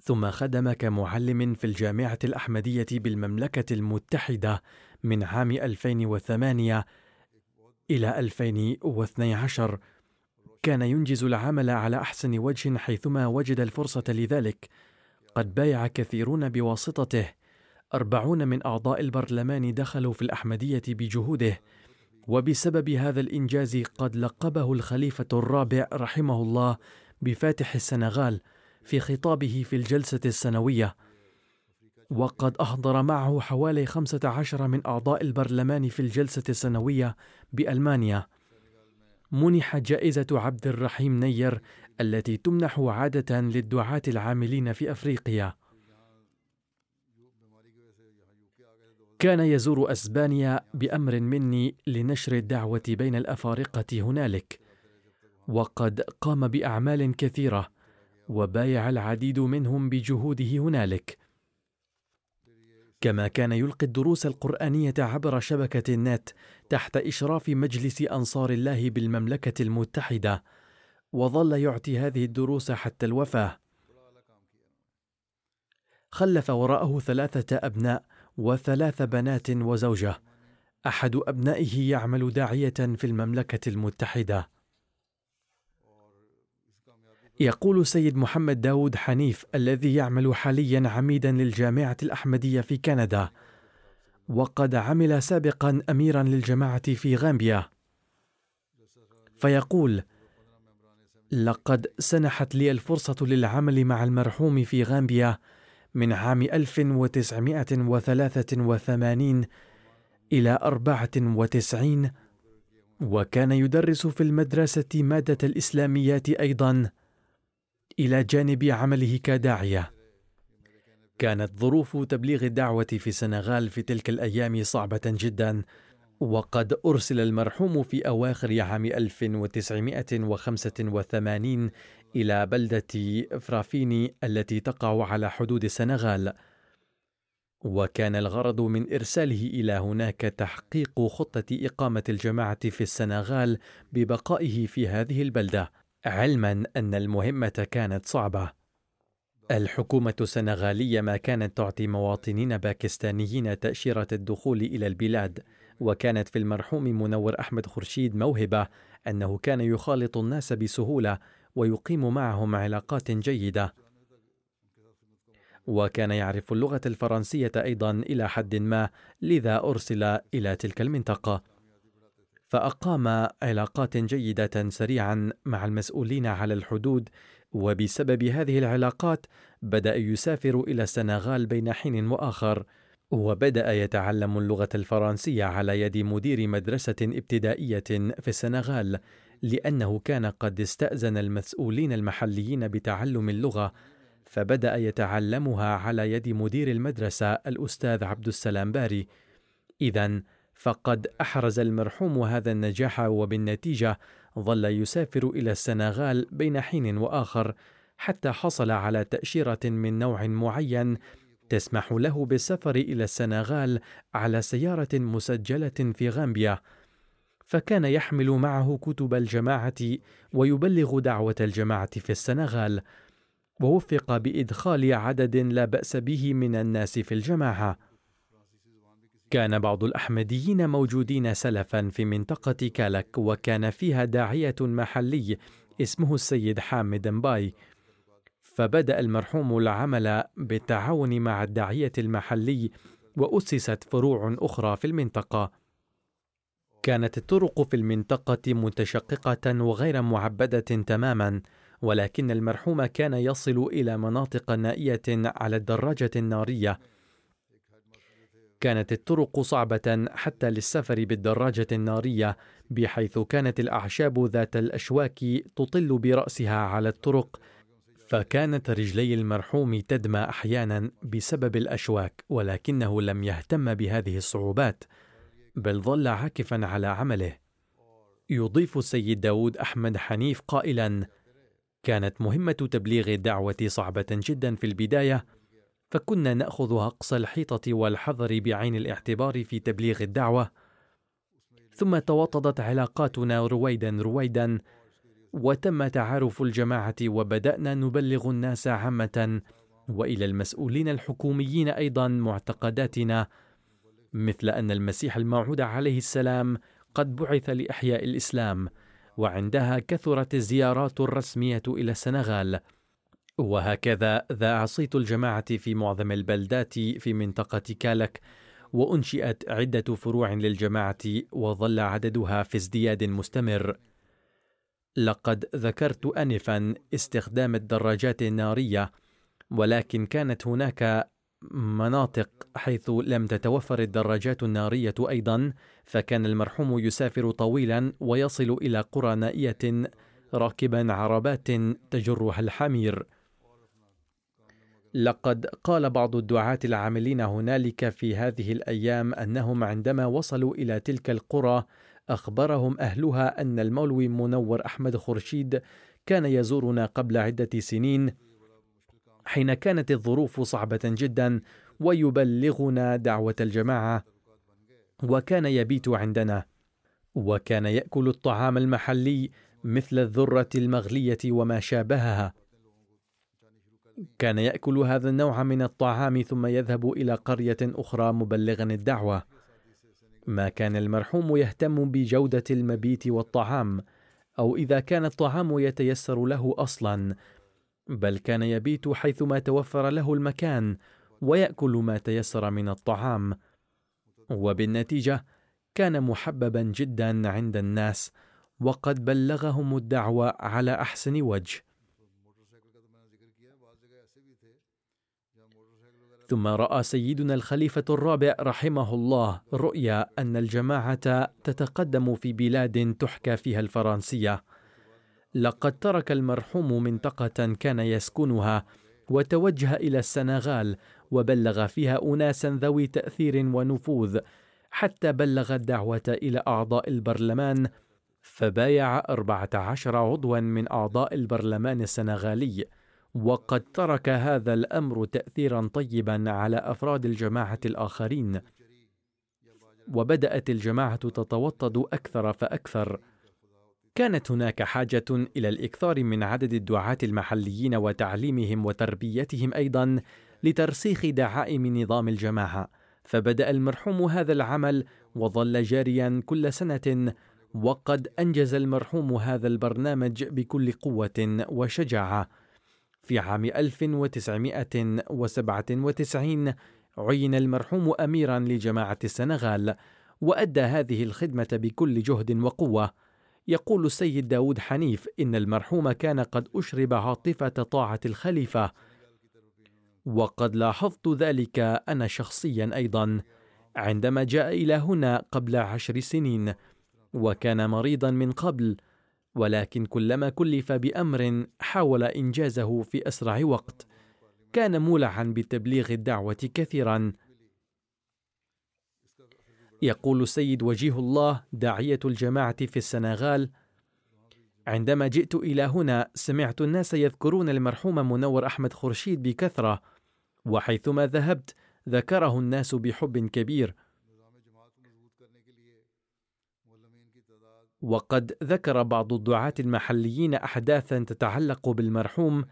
ثم خدم كمعلم في الجامعة الأحمدية بالمملكة المتحدة من عام 2008 إلى 2012 كان ينجز العمل على أحسن وجه حيثما وجد الفرصة لذلك. قد بايع كثيرون بواسطته. أربعون من أعضاء البرلمان دخلوا في الأحمدية بجهوده. وبسبب هذا الإنجاز قد لقبه الخليفة الرابع رحمه الله بفاتح السنغال في خطابه في الجلسة السنوية. وقد أحضر معه حوالي 15 من أعضاء البرلمان في الجلسة السنوية بألمانيا. منح جائزة عبد الرحيم نير التي تمنح عادة للدعاة العاملين في أفريقيا. كان يزور أسبانيا بأمر مني لنشر الدعوة بين الأفارقة هنالك. وقد قام بأعمال كثيرة وبايع العديد منهم بجهوده هنالك. كما كان يلقي الدروس القرآنية عبر شبكة النت تحت إشراف مجلس أنصار الله بالمملكة المتحدة وظل يعطي هذه الدروس حتى الوفاة. خلف وراءه ثلاثة أبناء وثلاث بنات وزوجة. أحد أبنائه يعمل داعية في المملكة المتحدة. يقول سيد محمد داود حنيف الذي يعمل حاليا عميدا للجامعة الأحمدية في كندا وقد عمل سابقا اميرا للجماعة في غامبيا. فيقول لقد سنحت لي الفرصة للعمل مع المرحوم في غامبيا من عام 1983 إلى 94 وكان يدرس في المدرسة مادة الإسلاميات أيضا إلى جانب عمله كداعية. كانت ظروف تبليغ الدعوة في السنغال في تلك الأيام صعبة جدا وقد أرسل المرحوم في أواخر عام 1985 إلى بلدة فرافيني التي تقع على حدود السنغال. وكان الغرض من إرساله إلى هناك تحقيق خطة إقامة الجماعة في السنغال ببقائه في هذه البلدة علما أن المهمة كانت صعبة. الحكومة السنغالية ما كانت تعطي مواطنين باكستانيين تأشيرة الدخول إلى البلاد وكانت في المرحوم منور أحمد خرشيد موهبة أنه كان يخالط الناس بسهولة ويقيم معهم علاقات جيدة. وكان يعرف اللغة الفرنسية أيضا إلى حد ما لذا أرسل إلى تلك المنطقة. فأقام علاقات جيدة سريعا مع المسؤولين على الحدود وبسبب هذه العلاقات بدأ يسافر إلى السنغال بين حين وآخر وبدأ يتعلم اللغة الفرنسية على يد مدير مدرسة ابتدائية في السنغال لأنه كان قد استأذن المسؤولين المحليين بتعلم اللغة فبدأ يتعلمها على يد مدير المدرسة الأستاذ عبد السلام باري. اذا فقد أحرز المرحوم هذا النجاح وبالنتيجة ظل يسافر إلى السنغال بين حين وآخر حتى حصل على تأشيرة من نوع معين تسمح له بالسفر إلى السنغال على سيارة مسجلة في غامبيا. فكان يحمل معه كتب الجماعة ويبلغ دعوة الجماعة في السنغال ووفق بإدخال عدد لا بأس به من الناس في الجماعة. كان بعض الأحمديين موجودين سلفا في منطقة كالك وكان فيها داعية محلي اسمه السيد حامد مباي. فبدأ المرحوم العمل بالتعاون مع الداعية المحلي وأسست فروع أخرى في المنطقة. كانت الطرق في المنطقة متشققة وغير معبدة تماما ولكن المرحوم كان يصل إلى مناطق نائية على الدراجة النارية. كانت الطرق صعبة حتى للسفر بالدراجة النارية بحيث كانت الأعشاب ذات الأشواك تطل برأسها على الطرق فكانت رجلي المرحوم تدمى أحيانا بسبب الأشواك ولكنه لم يهتم بهذه الصعوبات بل ظل عاكفا على عمله. يضيف السيد داود أحمد حنيف قائلا كانت مهمة تبليغ الدعوة صعبة جدا في البداية فكنا نأخذ أقصى الحيطة والحذر بعين الاعتبار في تبليغ الدعوة. ثم توطدت علاقاتنا رويدا رويدا وتم تعارف الجماعة وبدأنا نبلغ الناس عامة وإلى المسؤولين الحكوميين أيضا معتقداتنا مثل أن المسيح الموعود عليه السلام قد بعث لإحياء الإسلام وعندها كثرت الزيارات الرسمية إلى السنغال. وهكذا. ذاع صيت الجماعة في معظم البلدات في منطقة كالك وأنشئت عدة فروع للجماعة وظل عددها في ازدياد مستمر. لقد ذكرت انفا استخدام الدراجات النارية ولكن كانت هناك مناطق حيث لم تتوفر الدراجات النارية أيضا فكان المرحوم يسافر طويلا ويصل إلى قرى نائية راكبا عربات تجرها الحمير. لقد قال بعض الدعاة العاملين هنالك في هذه الأيام أنهم عندما وصلوا إلى تلك القرى أخبرهم أهلها أن المولوي منور أحمد خرشيد كان يزورنا قبل عدة سنين حين كانت الظروف صعبة جدا ويبلغنا دعوة الجماعة وكان يبيت عندنا وكان يأكل الطعام المحلي مثل الذرة المغلية وما شابهها كان يأكل هذا النوع من الطعام ثم يذهب إلى قرية أخرى مبلغا الدعوة. ما كان المرحوم يهتم بجودة المبيت والطعام أو إذا كان الطعام يتيسر له أصلا بل كان يبيت حيثما توفر له المكان ويأكل ما تيسر من الطعام. وبالنتيجة كان محببا جدا عند الناس وقد بلغهم الدعوة على أحسن وجه. ثم رأى سيدنا الخليفة الرابع رحمه الله رؤيا أن الجماعة تتقدم في بلاد تحكى فيها الفرنسية. لقد ترك المرحوم منطقة كان يسكنها وتوجه إلى السنغال وبلغ فيها اناسا ذوي تأثير ونفوذ حتى بلغ الدعوة إلى أعضاء البرلمان فبايع أربعة عشر عضوا من أعضاء البرلمان السنغالي. وقد ترك هذا الأمر تاثيرا طيبا على أفراد الجماعة الآخرين. وبدأت الجماعة تتوطد أكثر فأكثر. كانت هناك حاجة إلى الإكثار من عدد الدعاة المحليين وتعليمهم وتربيتهم أيضا لترسيخ دعائم نظام الجماعة. فبدأ المرحوم هذا العمل وظل جاريا كل سنة وقد أنجز المرحوم هذا البرنامج بكل قوة وشجاعة. في عام 1997 عين المرحوم أميرا لجماعة السنغال وأدى هذه الخدمة بكل جهد وقوة. يقول السيد داود حنيف إن المرحوم كان قد أشرب عاطفة طاعة الخليفة. وقد لاحظت ذلك أنا شخصيا أيضا عندما جاء إلى هنا قبل عشر سنين وكان مريضا من قبل ولكن كلما كلف بأمر حاول إنجازه في أسرع وقت. كان مولعا بتبليغ الدعوة كثيرا. يقول السيد وجيه الله داعية الجماعة في السنغال عندما جئت إلى هنا سمعت الناس يذكرون المرحوم منور أحمد خرشيد بكثرة وحيثما ذهبت ذكره الناس بحب كبير وقد ذكر بعض الدعاة المحليين أحداثا تتعلق بالمرحوم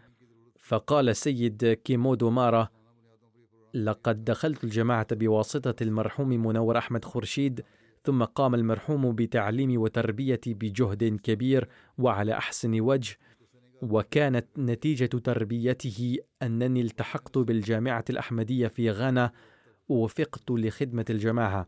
فقال السيد كيمودو مارا لقد دخلت الجماعة بواسطة المرحوم منور أحمد خورشيد ثم قام المرحوم بتعليمي وتربيتي بجهد كبير وعلى أحسن وجه وكانت نتيجة تربيته أنني التحقت بالجامعة الأحمدية في غانا ووفقت لخدمة الجماعة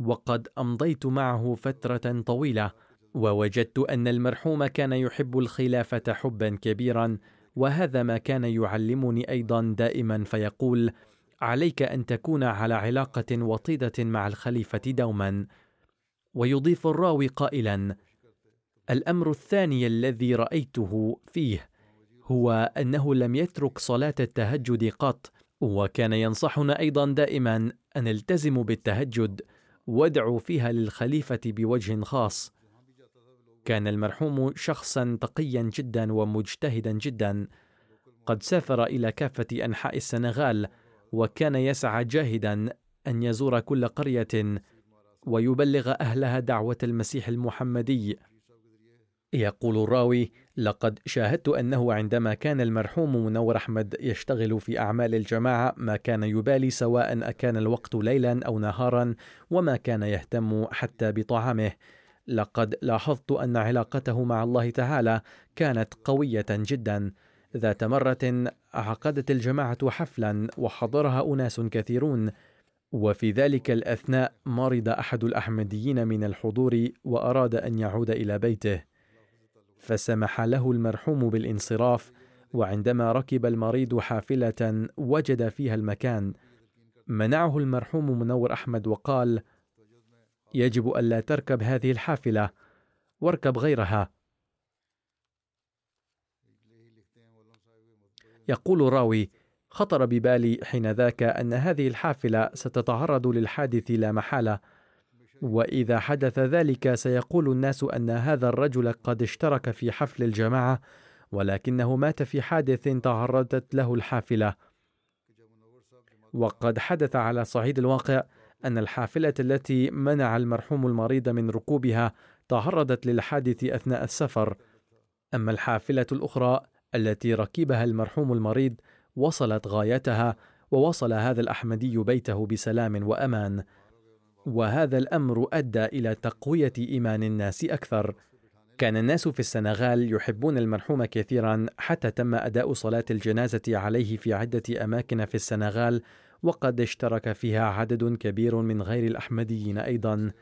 وقد أمضيت معه فترة طويلة. ووجدت أن المرحوم كان يحب الخلافة حبا كبيرا وهذا ما كان يعلمني أيضا دائما فيقول عليك أن تكون على علاقة وطيدة مع الخليفة دوما. ويضيف الراوي قائلا الأمر الثاني الذي رأيته فيه هو أنه لم يترك صلاة التهجد قط وكان ينصحنا أيضا دائما أن نلتزم بالتهجد وادعوا فيها للخليفة بوجه خاص. كان المرحوم شخصا تقيا جدا ومجتهدا جدا. قد سافر إلى كافة أنحاء السنغال وكان يسعى جاهدا أن يزور كل قرية ويبلغ أهلها دعوة المسيح المحمدي. يقول الراوي لقد شاهدت أنه عندما كان المرحوم منور أحمد يشتغل في أعمال الجماعة ما كان يبالي سواء أكان الوقت ليلا أو نهارا وما كان يهتم حتى بطعامه. لقد لاحظت أن علاقته مع الله تعالى كانت قوية جدا. ذات مرة عقدت الجماعة حفلا وحضرها أناس كثيرون وفي ذلك الأثناء مرض أحد الأحمديين من الحضور وأراد أن يعود إلى بيته. فسمح له المرحوم بالانصراف وعندما ركب المريض حافلة وجد فيها المكان. منعه المرحوم منور أحمد وقال يجب ألا تركب هذه الحافلة. واركب غيرها. يقول الراوي خطر ببالي حين ذاك أن هذه الحافلة ستتعرض للحادث لا محالة. وإذا حدث ذلك سيقول الناس أن هذا الرجل قد اشترك في حفل الجماعة ولكنه مات في حادث تعرضت له الحافلة. وقد حدث على صعيد الواقع أن الحافله التي منع المرحوم المريض من ركوبها تعرضت للحادث أثناء السفر. أما الحافلة الأخرى التي ركبها المرحوم المريض وصلت غايتها ووصل هذا الأحمدي بيته بسلام وأمان. وهذا الأمر أدى إلى تقوية إيمان الناس أكثر. كان الناس في السنغال يحبون المرحوم كثيرا حتى تم أداء صلاة الجنازة عليه في عدة أماكن في السنغال وقد اشترك فيها عدد كبير من غير الأحمديين أيضا.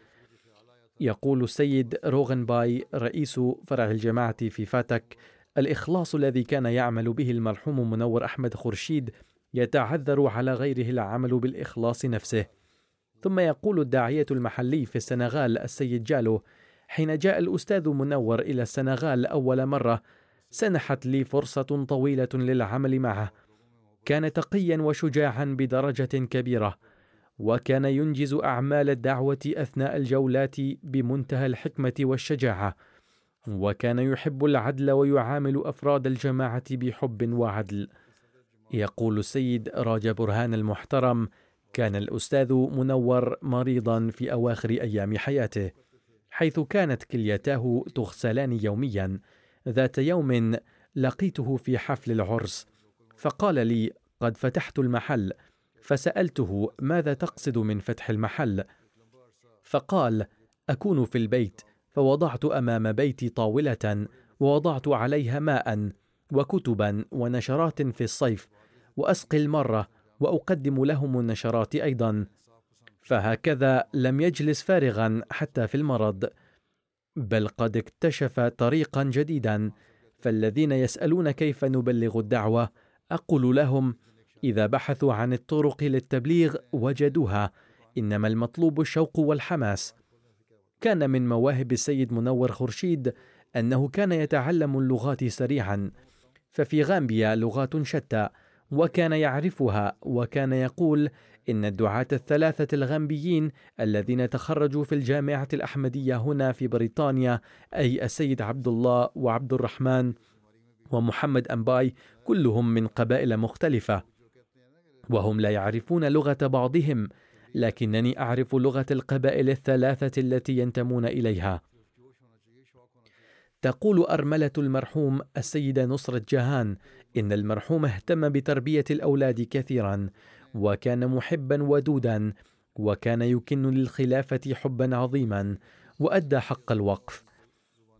يقول السيد روغن باي رئيس فرع الجماعة في فاتك الإخلاص الذي كان يعمل به المرحوم منور أحمد خورشيد يتعذر على غيره العمل بالإخلاص نفسه. ثم يقول الداعية المحلي في السنغال السيد جالو حين جاء الأستاذ منور إلى السنغال أول مرة سنحت لي فرصة طويلة للعمل معه. كان تقيا وشجاعا بدرجة كبيرة وكان ينجز أعمال الدعوة أثناء الجولات بمنتهى الحكمة والشجاعة وكان يحب العدل ويعامل أفراد الجماعة بحب وعدل. يقول السيد راجا برهان المحترم كان الأستاذ منور مريضا في أواخر أيام حياته حيث كانت كليتاه تغسلان يوميا ذات يوم لقيته في حفل العرس فقال لي قد فتحت المحل. فسألته ماذا تقصد من فتح المحل؟ فقال أكون في البيت فوضعت أمام بيتي طاولة ووضعت عليها ماء وكتبا ونشرات في الصيف وأسقي المرة وأقدم لهم النشرات أيضا. فهكذا لم يجلس فارغا حتى في المرض. بل قد اكتشف طريقا جديدا فالذين يسألون كيف نبلغ الدعوة؟ أقول لهم إذا بحثوا عن الطرق للتبليغ وجدوها إنما المطلوب الشوق والحماس. كان من مواهب السيد منور خورشيد أنه كان يتعلم اللغات سريعا ففي غامبيا لغات شتى وكان يعرفها وكان يقول إن الدعاة الثلاثة الغامبيين الذين تخرجوا في الجامعة الأحمدية هنا في بريطانيا أي السيد عبد الله وعبد الرحمن ومحمد أمباي كلهم من قبائل مختلفة. وهم لا يعرفون لغة بعضهم لكنني أعرف لغة القبائل الثلاثة التي ينتمون إليها. تقول أرملة المرحوم السيدة نصرة جهان إن المرحوم اهتم بتربية الأولاد كثيرا وكان محبا ودودا وكان يكن للخلافة حبا عظيما وأدى حق الوقف.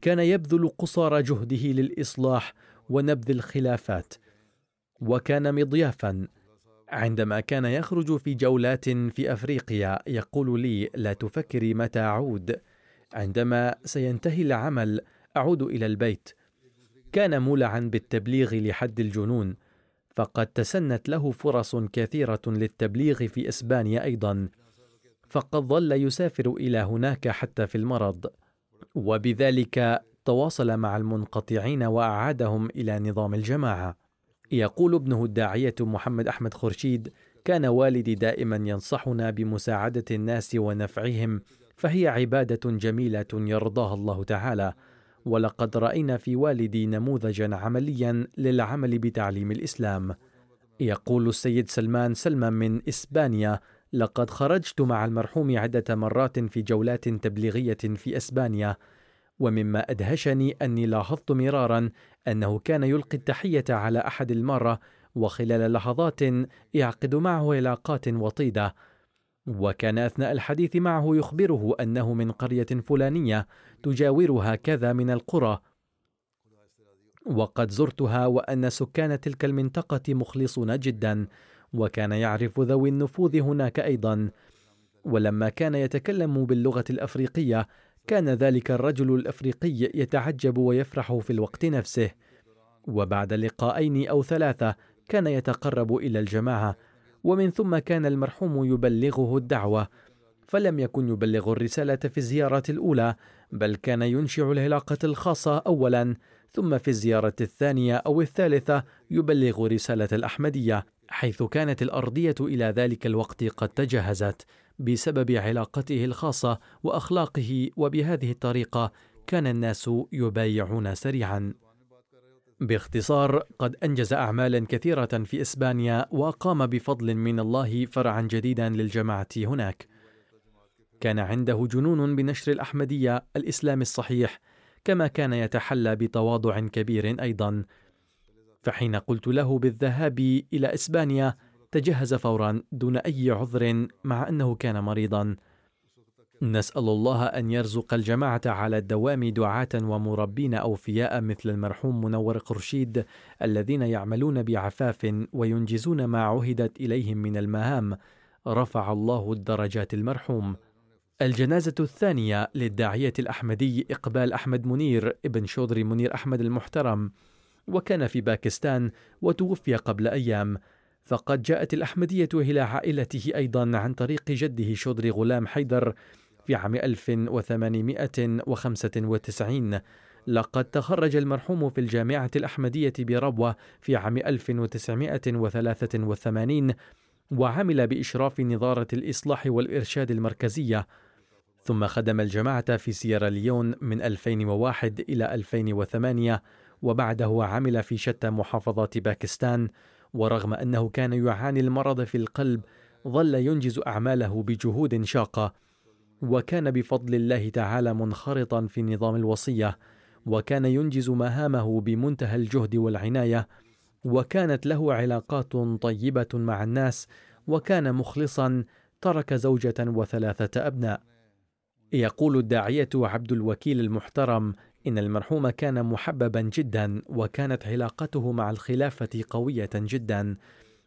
كان يبذل قصارى جهده للإصلاح ونبذ الخلافات وكان مضيافا. عندما كان يخرج في جولات في أفريقيا يقول لي لا تفكري متى أعود. عندما سينتهي العمل أعود إلى البيت. كان مولعا بالتبليغ لحد الجنون فقد تسنت له فرص كثيرة للتبليغ في إسبانيا أيضا فقد ظل يسافر إلى هناك حتى في المرض. وبذلك تواصل مع المنقطعين وأعادهم إلى نظام الجماعة. يقول ابنه الداعية محمد أحمد خورشيد كان والدي دائما ينصحنا بمساعدة الناس ونفعهم فهي عبادة جميلة يرضاها الله تعالى. ولقد رأينا في والدي نموذجا عمليا للعمل بتعليم الإسلام. يقول السيد سلمان سلمان من إسبانيا لقد خرجت مع المرحوم عدة مرات في جولات تبليغية في إسبانيا ومما أدهشني أني لاحظت مرارا أنه كان يلقي التحية على أحد المرة وخلال لحظات يعقد معه علاقات وطيدة. وكان أثناء الحديث معه يخبره أنه من قرية فلانية تجاورها كذا من القرى. وقد زرتها وأن سكان تلك المنطقة مخلصون جدا وكان يعرف ذوي النفوذ هناك أيضا. ولما كان يتكلم باللغة الأفريقية كان ذلك الرجل الأفريقي يتعجب ويفرح في الوقت نفسه. وبعد لقاءين أو ثلاثة كان يتقرب إلى الجماعة ومن ثم كان المرحوم يبلغه الدعوة. فلم يكن يبلغ الرسالة في الزيارة الأولى بل كان ينشع العلاقة الخاصة اولا ثم في الزيارة الثانية أو الثالثة يبلغ رسالة الأحمدية حيث كانت الأرضية إلى ذلك الوقت قد تجهزت. بسبب علاقته الخاصة وأخلاقه وبهذه الطريقة كان الناس يبايعون سريعا. باختصار قد أنجز اعمالا كثيرة في إسبانيا واقام بفضل من الله فرعا جديدا للجماعة هناك. كان عنده جنون بنشر الأحمدية الإسلام الصحيح كما كان يتحلى بتواضع كبير أيضا. فحين قلت له بالذهاب إلى إسبانيا تجهز فورا دون أي عذر مع أنه كان مريضا. نسأل الله أن يرزق الجماعة على الدوام دعاة ومربين أوفياء مثل المرحوم منور قرشيد الذين يعملون بعفاف وينجزون ما عهدت إليهم من المهام. رفع الله الدرجات المرحوم. الجنازة الثانية للداعية الأحمدي إقبال أحمد منير ابن شودري منير أحمد المحترم. وكان في باكستان وتوفي قبل أيام. فقد جاءت الأحمدية إلى عائلته أيضا عن طريق جده شودري غلام حيدر في عام 1895 لقد تخرج المرحوم في الجامعة الأحمدية بربوة في عام 1983 وعمل بإشراف نظارة الإصلاح والإرشاد المركزية. ثم خدم الجماعة في سيراليون من 2001 إلى 2008 وبعده عمل في شتى محافظات باكستان ورغم أنه كان يعاني المرض في القلب ظل ينجز أعماله بجهود شاقة وكان بفضل الله تعالى منخرطا في نظام الوصية وكان ينجز مهامه بمنتهى الجهد والعناية وكانت له علاقات طيبة مع الناس وكان مخلصا ترك زوجة وثلاثة أبناء. يقول الداعية عبد الوكيل المحترم إن المرحوم كان محببا جدا وكانت علاقته مع الخلافة قوية جدا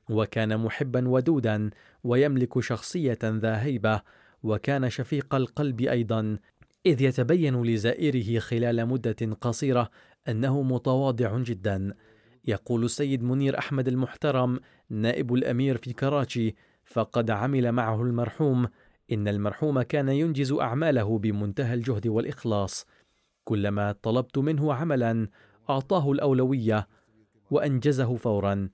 وكان محبا ودودا ويملك شخصية ذا هيبة وكان شفيق القلب أيضا. إذ يتبين لزائره خلال مدة قصيرة أنه متواضع جدا. يقول السيد منير أحمد المحترم نائب الأمير في كراتشي فقد عمل معه المرحوم. إن المرحوم كان ينجز أعماله بمنتهى الجهد والإخلاص. كلما طلبت منه عملا أعطاه الأولوية وأنجزه فورا.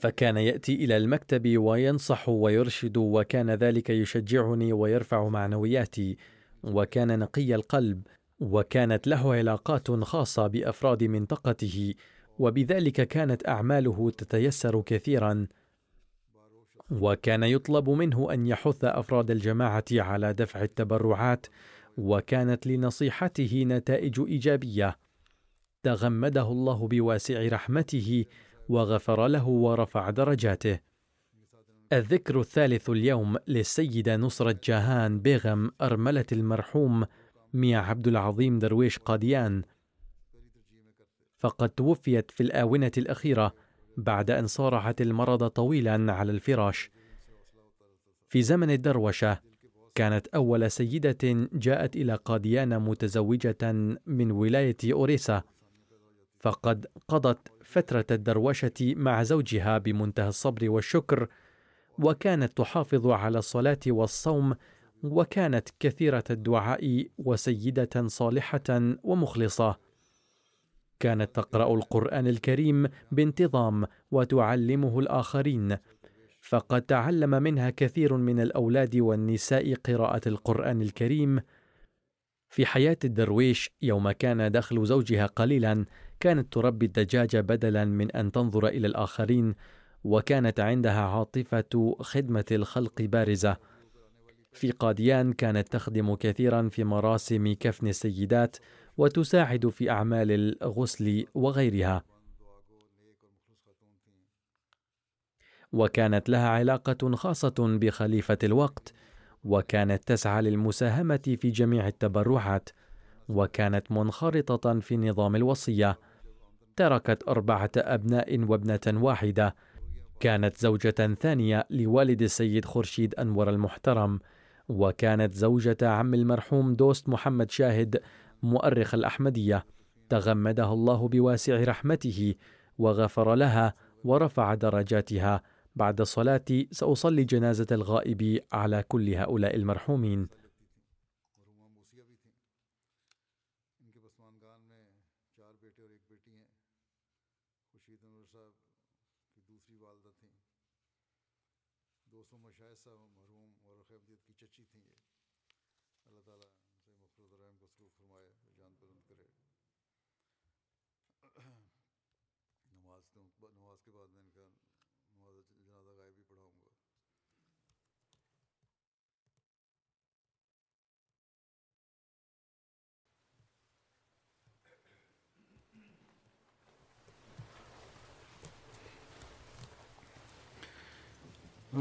فكان يأتي إلى المكتب وينصح ويرشد وكان ذلك يشجعني ويرفع معنوياتي وكان نقي القلب وكانت له علاقات خاصة بأفراد منطقته وبذلك كانت أعماله تتيسر كثيرا. وكان يطلب منه أن يحث أفراد الجماعة على دفع التبرعات وكانت لنصيحته نتائج إيجابية. تغمده الله بواسع رحمته وغفر له ورفع درجاته. الذكر الثالث اليوم للسيدة نصرة جاهان بيغم أرملة المرحوم ميا عبد العظيم درويش قاديان. فقد توفيت في الآونة الأخيرة بعد أن صارعت المرض طويلا على الفراش. في زمن الدروشة كانت أول سيدة جاءت إلى قاديان متزوجة من ولاية أوريسا. فقد قضت فترة الدروشة مع زوجها بمنتهى الصبر والشكر وكانت تحافظ على الصلاة والصوم وكانت كثيرة الدعاء وسيدة صالحة ومخلصة. كانت تقرأ القرآن الكريم بانتظام وتعلمه الآخرين. فقد تعلم منها كثير من الأولاد والنساء قراءة القرآن الكريم. في حياة الدرويش يوم كان دخل زوجها قليلا كانت تربي الدجاج بدلا من أن تنظر إلى الآخرين وكانت عندها عاطفة خدمة الخلق بارزة. في قاديان كانت تخدم كثيرا في مراسم كفن السيدات وتساعد في أعمال الغسل وغيرها. وكانت لها علاقة خاصة بخليفة الوقت وكانت تسعى للمساهمة في جميع التبرعات وكانت منخرطة في نظام الوصية. تركت أربعة أبناء وابنة واحدة. كانت زوجة ثانية لوالد السيد خورشيد أنور المحترم وكانت زوجة عم المرحوم دوست محمد شاهد مؤرخ الأحمدية. تغمدها الله بواسع رحمته وغفر لها ورفع درجاتها. بعد الصلاة سأصلي جنازة الغائب على كل هؤلاء المرحومين.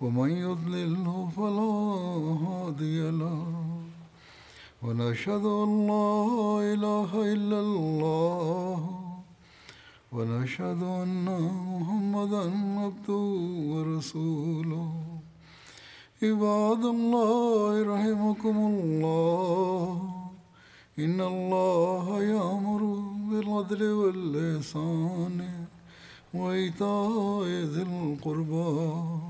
ومن يضلله فلا هادي له. ونشهد أن لا إله إلا الله. ونشهد أن محمدا عبده ورسوله. عباد الله رحمكم الله. إن الله يأمر بالعدل والإحسان وإيتاء ذي القربى.